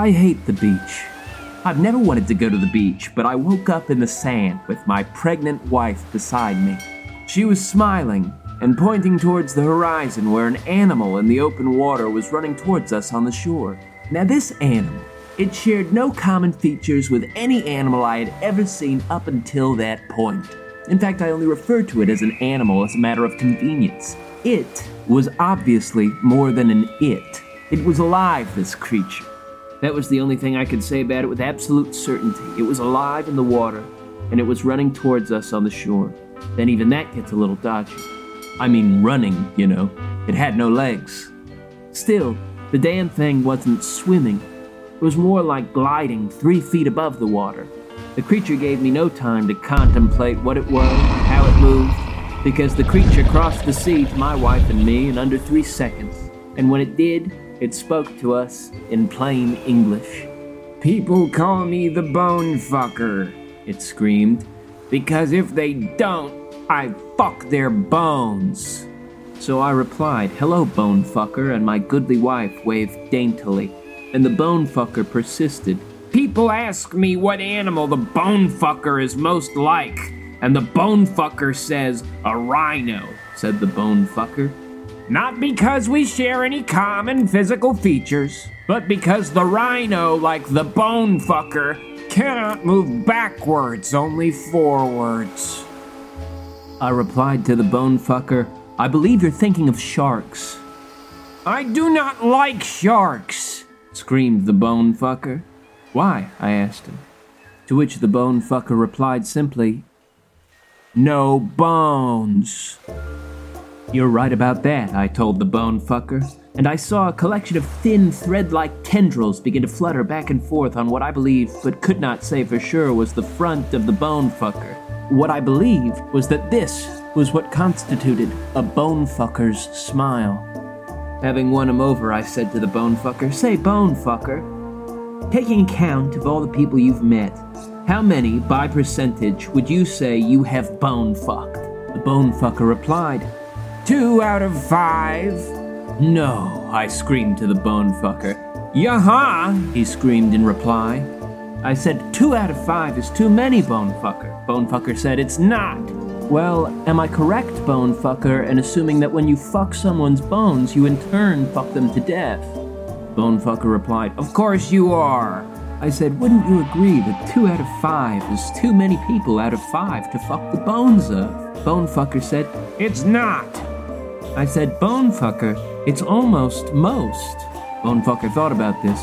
I hate the beach. I've never wanted to go to the beach, but I woke up in the sand with my pregnant wife beside me. She was smiling and pointing towards the horizon where an animal in the open water was running towards us on the shore. Now, this animal, it shared no common features with any animal I had ever seen up until that point. In fact, I only referred to it as an animal as a matter of convenience. It was obviously more than an it. It was alive, this creature. That was the only thing I could say about it with absolute certainty. It was alive in the water, and it was running towards us on the shore. Then even that gets a little dodgy. I mean, running, you know. It had no legs. Still, the damn thing wasn't swimming. It was more like gliding three feet above the water. The creature gave me no time to contemplate what it was, how it moved, because the creature crossed the sea to my wife and me in under three seconds. And when it did, it spoke to us in plain English. People call me the bone fucker, It screamed. because if they don't, I fuck their bones. So I replied, Hello, bone fucker, and my goodly wife waved daintily. And the bone fucker persisted. People ask me what animal the bone fucker is most like, and the bone fucker says a rhino. Said the bone fucker. Not because we share any common physical features, but because the rhino, like the bone fucker, cannot move backwards, only forwards. I replied to the bone fucker, I believe you're thinking of sharks. I do not like sharks. Screamed the bone fucker. Why? I asked him. To which the bone fucker replied simply, No bones. You're right about that, I told the bone fucker, and I saw a collection of thin, thread like tendrils begin to flutter back and forth on what I believed, but could not say for sure, was the front of the bone fucker. What I believed was that this was what constituted a bone fucker's smile. Having won him over, I said to the bone fucker, Say, bone fucker, taking account of all the people you've met, how many, by percentage, would you say you have bone fucked? The bone fucker replied, Two out of five. No, I screamed to the bone fucker. Yaha! He screamed in reply. I said, Two out of five is too many, bone fucker. Bone fucker said, It's not. Well, am I correct, bone fucker, in assuming that when you fuck someone's bones, you in turn fuck them to death? Bone fucker replied, Of course you are. I said, Wouldn't you agree that two out of five is too many people out of five to fuck the bones of? Bone fucker said, It's not. I said, Bone fucker, it's almost most. Bone fucker thought about this.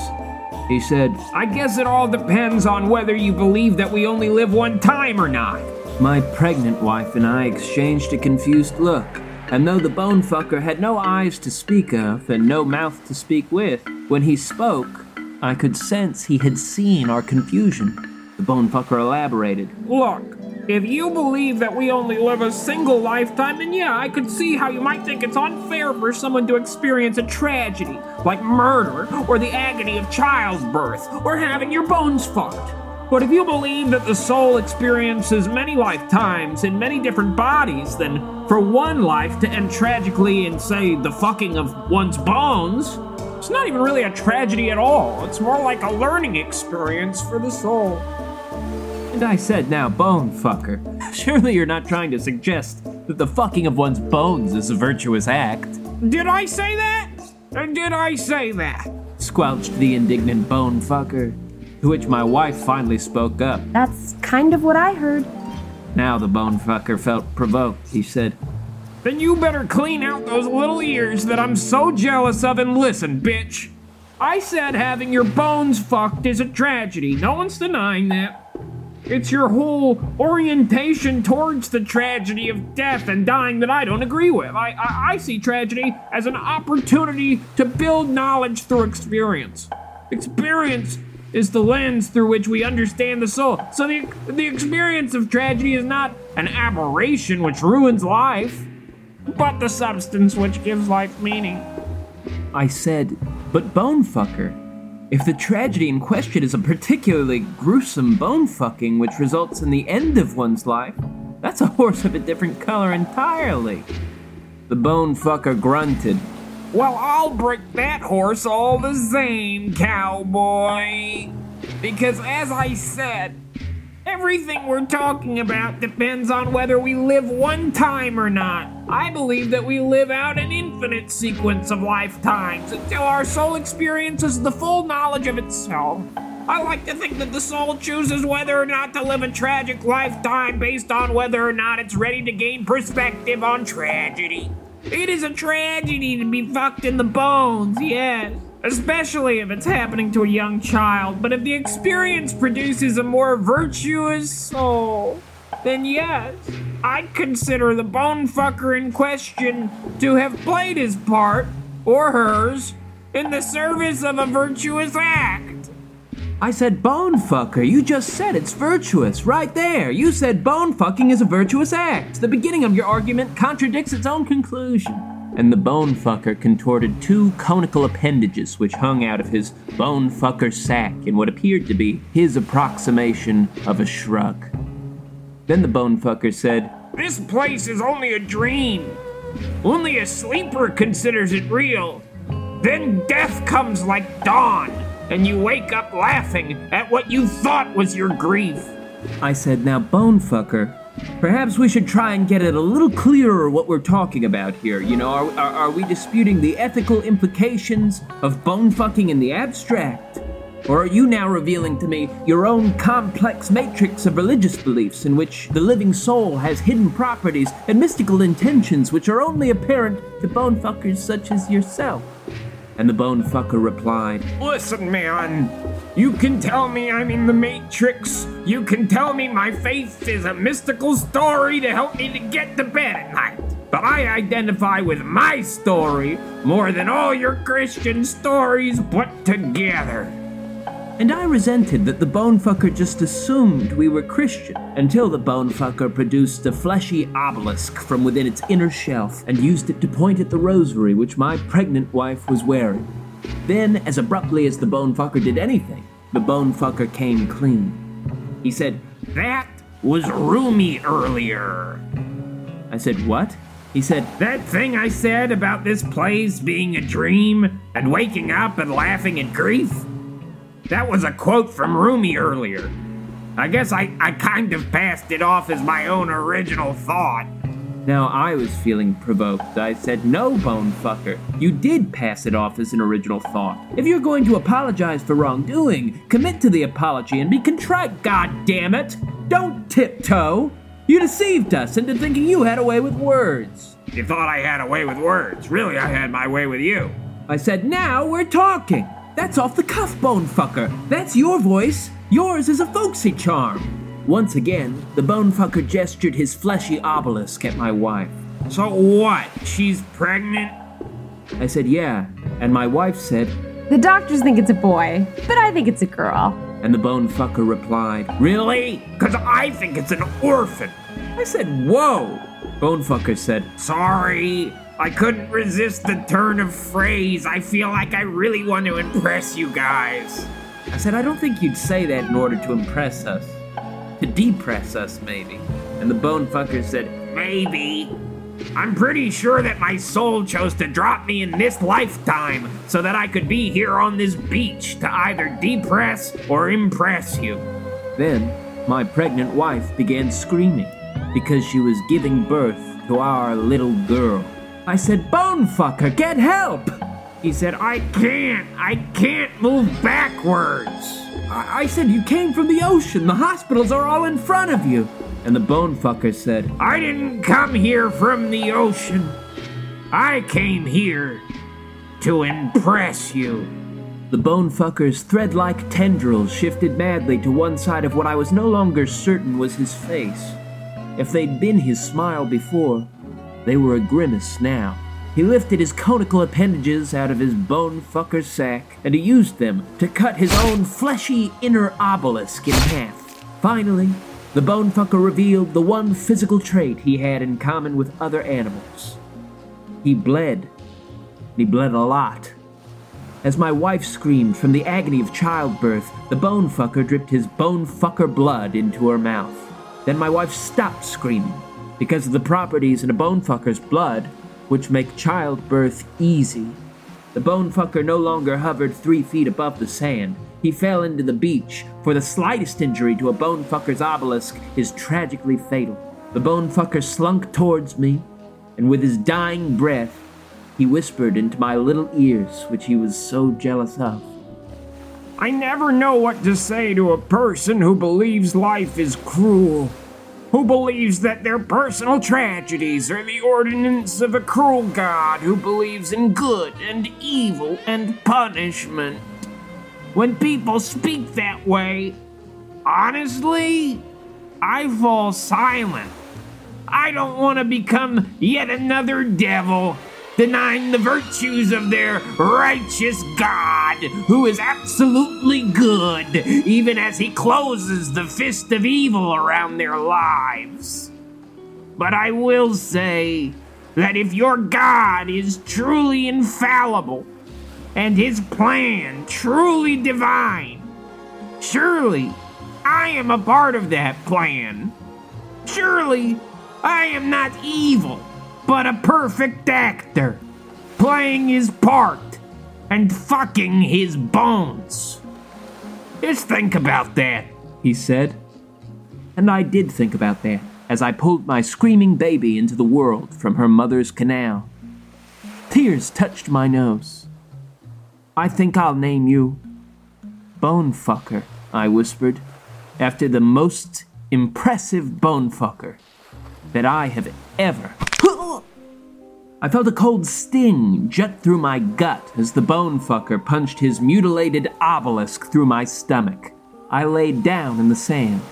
He said, I guess it all depends on whether you believe that we only live one time or not. My pregnant wife and I exchanged a confused look, and though the bone fucker had no eyes to speak of and no mouth to speak with, when he spoke, I could sense he had seen our confusion. The bone fucker elaborated. Look, if you believe that we only live a single lifetime, then yeah, I could see how you might think it's unfair for someone to experience a tragedy, like murder, or the agony of childbirth, or having your bones fucked. But if you believe that the soul experiences many lifetimes in many different bodies, then for one life to end tragically in, say, the fucking of one's bones, it's not even really a tragedy at all. It's more like a learning experience for the soul. And I said, Now, bone fucker, surely you're not trying to suggest that the fucking of one's bones is a virtuous act. Did I say that? Or did I say that? Squelched the indignant bone fucker. To which my wife finally spoke up. That's kind of what I heard. Now the bone fucker felt provoked. He said, Then you better clean out those little ears that I'm so jealous of and listen, bitch. I said having your bones fucked is a tragedy. No one's denying that. It's your whole orientation towards the tragedy of death and dying that I don't agree with. I, I, I see tragedy as an opportunity to build knowledge through experience. Experience is the lens through which we understand the soul. So the, the experience of tragedy is not an aberration which ruins life, but the substance which gives life meaning. I said, But bone fucker, if the tragedy in question is a particularly gruesome bone fucking which results in the end of one's life, that's a horse of a different color entirely. The bone fucker grunted. Well, I'll break that horse all the same, cowboy. Because as I said, everything we're talking about depends on whether we live one time or not. I believe that we live out an infinite sequence of lifetimes until our soul experiences the full knowledge of itself. I like to think that the soul chooses whether or not to live a tragic lifetime based on whether or not it's ready to gain perspective on tragedy. It is a tragedy to be fucked in the bones, yes. Especially if it's happening to a young child, but if the experience produces a more virtuous soul, then yes, I'd consider the bone fucker in question to have played his part, or hers, in the service of a virtuous act. I said bone fucker. You just said it's virtuous. Right there. You said bone fucking is a virtuous act. The beginning of your argument contradicts its own conclusion. And the bone fucker contorted two conical appendages which hung out of his bone fucker sack in what appeared to be his approximation of a shrug. Then the bone fucker said, This place is only a dream. Only a sleeper considers it real. Then death comes like dawn, and you wake up laughing at what you thought was your grief. I said, Now, bone fucker, perhaps we should try and get it a little clearer what we're talking about here. You know, are, are, are we disputing the ethical implications of bone fucking in the abstract? Or are you now revealing to me your own complex matrix of religious beliefs in which the living soul has hidden properties and mystical intentions which are only apparent to bone fuckers such as yourself? And the bone fucker replied, Listen, man. You can tell me I'm in the Matrix. You can tell me my faith is a mystical story to help me to get to bed at night. But I identify with my story more than all your Christian stories put together. And I resented that the bonefucker just assumed we were Christian until the bonefucker produced a fleshy obelisk from within its inner shelf and used it to point at the rosary which my pregnant wife was wearing. Then, as abruptly as the bonefucker did anything, the bonefucker came clean. He said, That was Rumi earlier. I said, What? He said, That thing I said about this place being a dream and waking up and laughing at grief? That was a quote from Rumi earlier. I guess I, I kind of passed it off as my own original thought. Now I was feeling provoked. I said, No, bonefucker. You did pass it off as an original thought. If you're going to apologize for wrongdoing, commit to the apology and be contrite, god damn it! Don't tiptoe! You deceived us into thinking you had a way with words. You thought I had a way with words. Really, I had my way with you. I said, Now we're talking. That's off the cuff, bonefucker. That's your voice. Yours is a folksy charm. Once again, the bonefucker gestured his fleshy obelisk at my wife. So what? She's pregnant? I said, Yeah. And my wife said, The doctors think it's a boy, but I think it's a girl. And the bonefucker replied, Really? Because I think it's an orphan. I said, Whoa. Bone Bonefucker said, Sorry. I couldn't resist the turn of phrase. I feel like I really want to impress you guys. I said, I don't think you'd say that in order to impress us. To depress us, maybe. And the bonefucker said, Maybe. I'm pretty sure that my soul chose to drop me in this lifetime so that I could be here on this beach to either depress or impress you. Then, my pregnant wife began screaming because she was giving birth to our little girl. I said, Bonefucker, get help! He said, I can't. I can't move backwards. I, I said, You came from the ocean. The hospitals are all in front of you. And the bonefucker said, I didn't come here from the ocean. I came here to impress you. The bonefucker's thread like tendrils shifted madly to one side of what I was no longer certain was his face. If they'd been his smile before, they were a grimace now. He lifted his conical appendages out of his bonefucker sack, and he used them to cut his own fleshy inner obelisk in half. Finally, the bone fucker revealed the one physical trait he had in common with other animals. He bled. He bled a lot. As my wife screamed from the agony of childbirth, the bone fucker dripped his bone fucker blood into her mouth. Then my wife stopped screaming. Because of the properties in a bonefucker's blood, which make childbirth easy. The bone fucker no longer hovered three feet above the sand. He fell into the beach, for the slightest injury to a bone fucker's obelisk is tragically fatal. The bone fucker slunk towards me, and with his dying breath, he whispered into my little ears, which he was so jealous of. I never know what to say to a person who believes life is cruel, who believes that their personal tragedies are the ordinance of a cruel God who believes in good and evil and punishment. When people speak that way, honestly, I fall silent. I don't want to become yet another devil denying the virtues of their righteous God, who is absolutely good, even as he closes the fist of evil around their lives. But I will say that if your God is truly infallible and his plan truly divine, surely I am a part of that plan. Surely I am not evil but a perfect actor, playing his part and fucking his bones. Just think about that, he said. And I did think about that as I pulled my screaming baby into the world from her mother's canal. Tears touched my nose. I think I'll name you Bonefucker, I whispered, after the most impressive bonefucker that I have ever I felt a cold sting jet through my gut as the bone fucker punched his mutilated obelisk through my stomach. I laid down in the sand,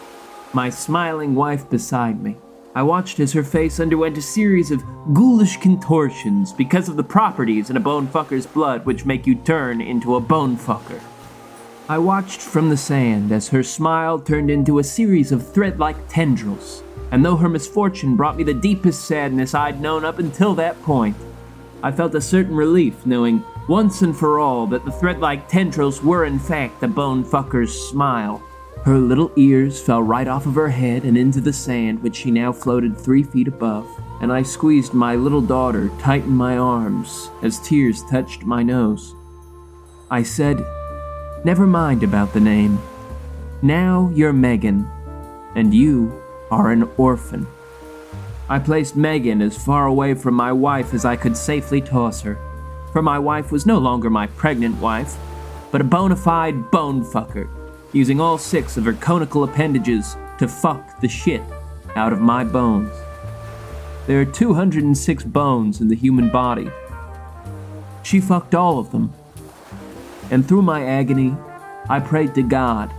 my smiling wife beside me. I watched as her face underwent a series of ghoulish contortions because of the properties in a bone fucker's blood which make you turn into a bone fucker. I watched from the sand as her smile turned into a series of thread like tendrils and though her misfortune brought me the deepest sadness I'd known up until that point, I felt a certain relief knowing once and for all that the thread like tendrils were in fact the bone fucker's smile. Her little ears fell right off of her head and into the sand, which she now floated three feet above, and I squeezed my little daughter tight in my arms as tears touched my nose. I said, Never mind about the name. Now you're Megan, and you are an orphan. I placed Megan as far away from my wife as I could safely toss her, for my wife was no longer my pregnant wife, but a bona fide bone fucker, using all six of her conical appendages to fuck the shit out of my bones. There are 206 bones in the human body. She fucked all of them. And through my agony, I prayed to God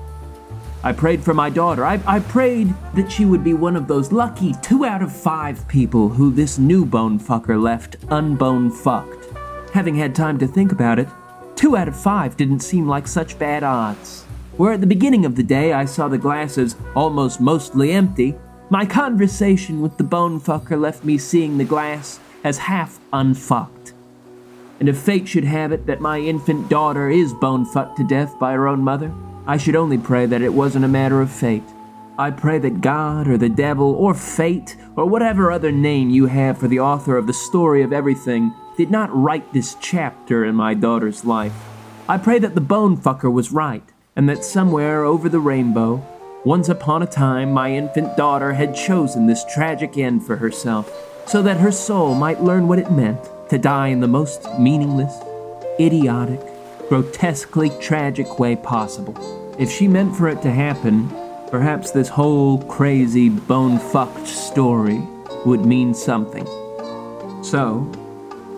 I prayed for my daughter. I, I prayed that she would be one of those lucky two out of five people who this new bone fucker left unbone fucked. Having had time to think about it, two out of five didn't seem like such bad odds. Where at the beginning of the day I saw the glasses almost mostly empty, my conversation with the bone fucker left me seeing the glass as half unfucked. And if fate should have it that my infant daughter is bone fucked to death by her own mother, I should only pray that it wasn't a matter of fate. I pray that God or the devil or fate or whatever other name you have for the author of the story of everything did not write this chapter in my daughter's life. I pray that the bone fucker was right and that somewhere over the rainbow, once upon a time, my infant daughter had chosen this tragic end for herself so that her soul might learn what it meant to die in the most meaningless, idiotic, grotesquely tragic way possible. If she meant for it to happen, perhaps this whole crazy, bone fucked story would mean something. So,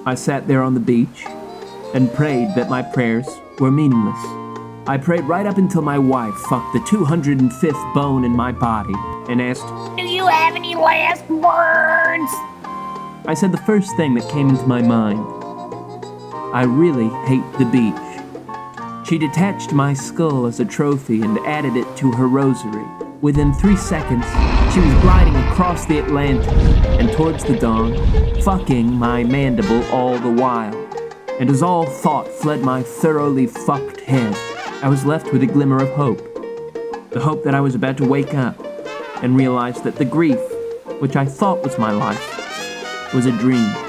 I sat there on the beach and prayed that my prayers were meaningless. I prayed right up until my wife fucked the 205th bone in my body and asked, Do you have any last words? I said the first thing that came into my mind I really hate the beach. She detached my skull as a trophy and added it to her rosary. Within three seconds, she was gliding across the Atlantic and towards the dawn, fucking my mandible all the while. And as all thought fled my thoroughly fucked head, I was left with a glimmer of hope. The hope that I was about to wake up and realize that the grief, which I thought was my life, was a dream.